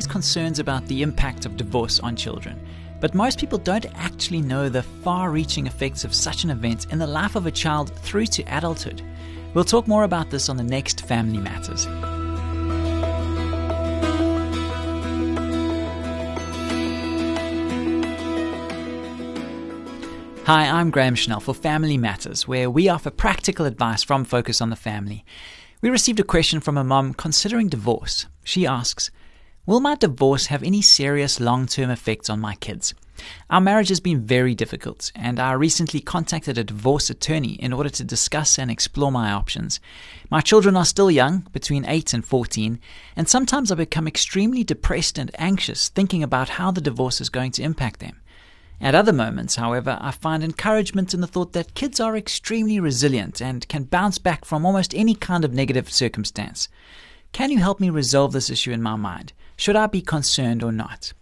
always concerns about the impact of divorce on children. But most people don't actually know the far reaching effects of such an event in the life of a child through to adulthood. We'll talk more about this on the next Family Matters. Hi, I'm Graham Schnell for Family Matters, where we offer practical advice from Focus on the Family. We received a question from a mum considering divorce. She asks, Will my divorce have any serious long term effects on my kids? Our marriage has been very difficult, and I recently contacted a divorce attorney in order to discuss and explore my options. My children are still young, between 8 and 14, and sometimes I become extremely depressed and anxious thinking about how the divorce is going to impact them. At other moments, however, I find encouragement in the thought that kids are extremely resilient and can bounce back from almost any kind of negative circumstance. Can you help me resolve this issue in my mind? Should I be concerned or not?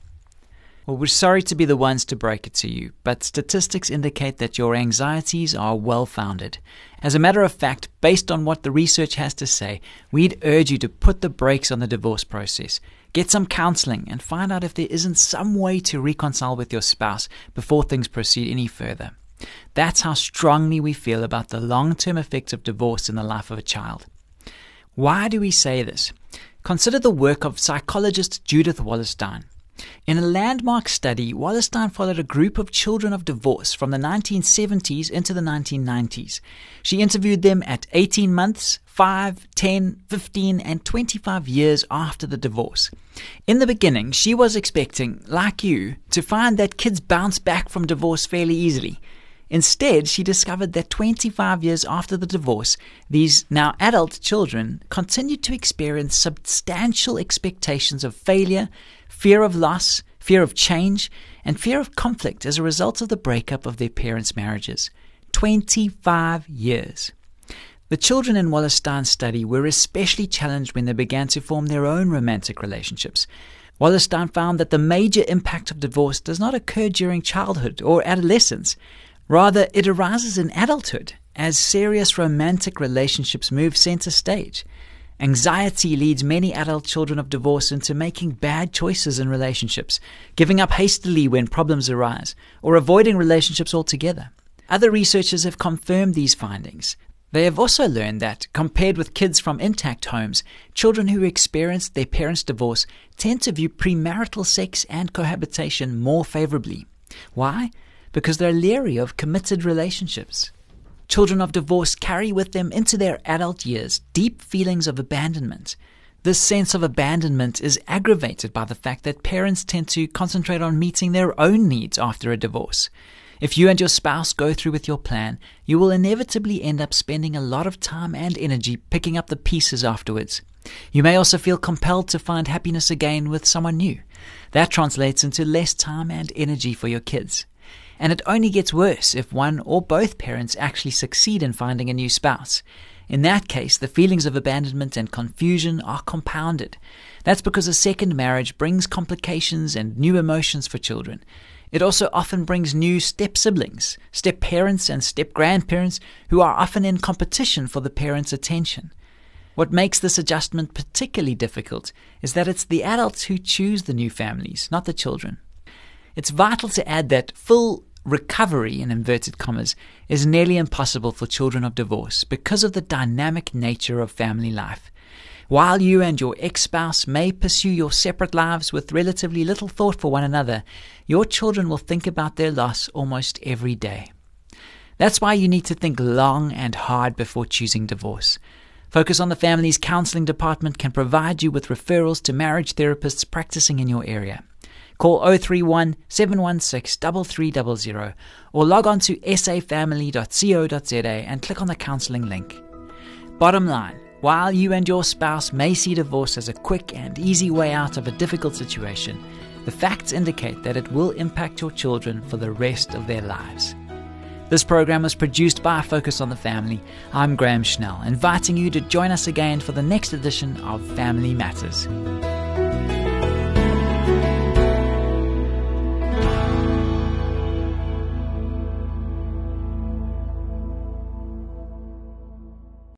Well, we're sorry to be the ones to break it to you, but statistics indicate that your anxieties are well founded. As a matter of fact, based on what the research has to say, we'd urge you to put the brakes on the divorce process. Get some counseling and find out if there isn't some way to reconcile with your spouse before things proceed any further. That's how strongly we feel about the long term effects of divorce in the life of a child. Why do we say this? Consider the work of psychologist Judith Wallerstein. In a landmark study, Wallerstein followed a group of children of divorce from the 1970s into the 1990s. She interviewed them at 18 months, 5, 10, 15, and 25 years after the divorce. In the beginning, she was expecting, like you, to find that kids bounce back from divorce fairly easily. Instead, she discovered that 25 years after the divorce, these now adult children continued to experience substantial expectations of failure, fear of loss, fear of change, and fear of conflict as a result of the breakup of their parents' marriages. 25 years. The children in Wallerstein's study were especially challenged when they began to form their own romantic relationships. Wallerstein found that the major impact of divorce does not occur during childhood or adolescence. Rather, it arises in adulthood as serious romantic relationships move center stage. Anxiety leads many adult children of divorce into making bad choices in relationships, giving up hastily when problems arise, or avoiding relationships altogether. Other researchers have confirmed these findings. They have also learned that, compared with kids from intact homes, children who experienced their parents' divorce tend to view premarital sex and cohabitation more favorably. Why? Because they're leery of committed relationships. Children of divorce carry with them into their adult years deep feelings of abandonment. This sense of abandonment is aggravated by the fact that parents tend to concentrate on meeting their own needs after a divorce. If you and your spouse go through with your plan, you will inevitably end up spending a lot of time and energy picking up the pieces afterwards. You may also feel compelled to find happiness again with someone new. That translates into less time and energy for your kids. And it only gets worse if one or both parents actually succeed in finding a new spouse. In that case, the feelings of abandonment and confusion are compounded. That's because a second marriage brings complications and new emotions for children. It also often brings new step siblings, step parents, and step grandparents who are often in competition for the parents' attention. What makes this adjustment particularly difficult is that it's the adults who choose the new families, not the children. It's vital to add that full recovery, in inverted commas, is nearly impossible for children of divorce because of the dynamic nature of family life. While you and your ex spouse may pursue your separate lives with relatively little thought for one another, your children will think about their loss almost every day. That's why you need to think long and hard before choosing divorce. Focus on the Family's Counseling Department can provide you with referrals to marriage therapists practicing in your area. Call 031 716 3300 or log on to safamily.co.za and click on the counseling link. Bottom line, while you and your spouse may see divorce as a quick and easy way out of a difficult situation, the facts indicate that it will impact your children for the rest of their lives. This program was produced by Focus on the Family. I'm Graham Schnell, inviting you to join us again for the next edition of Family Matters.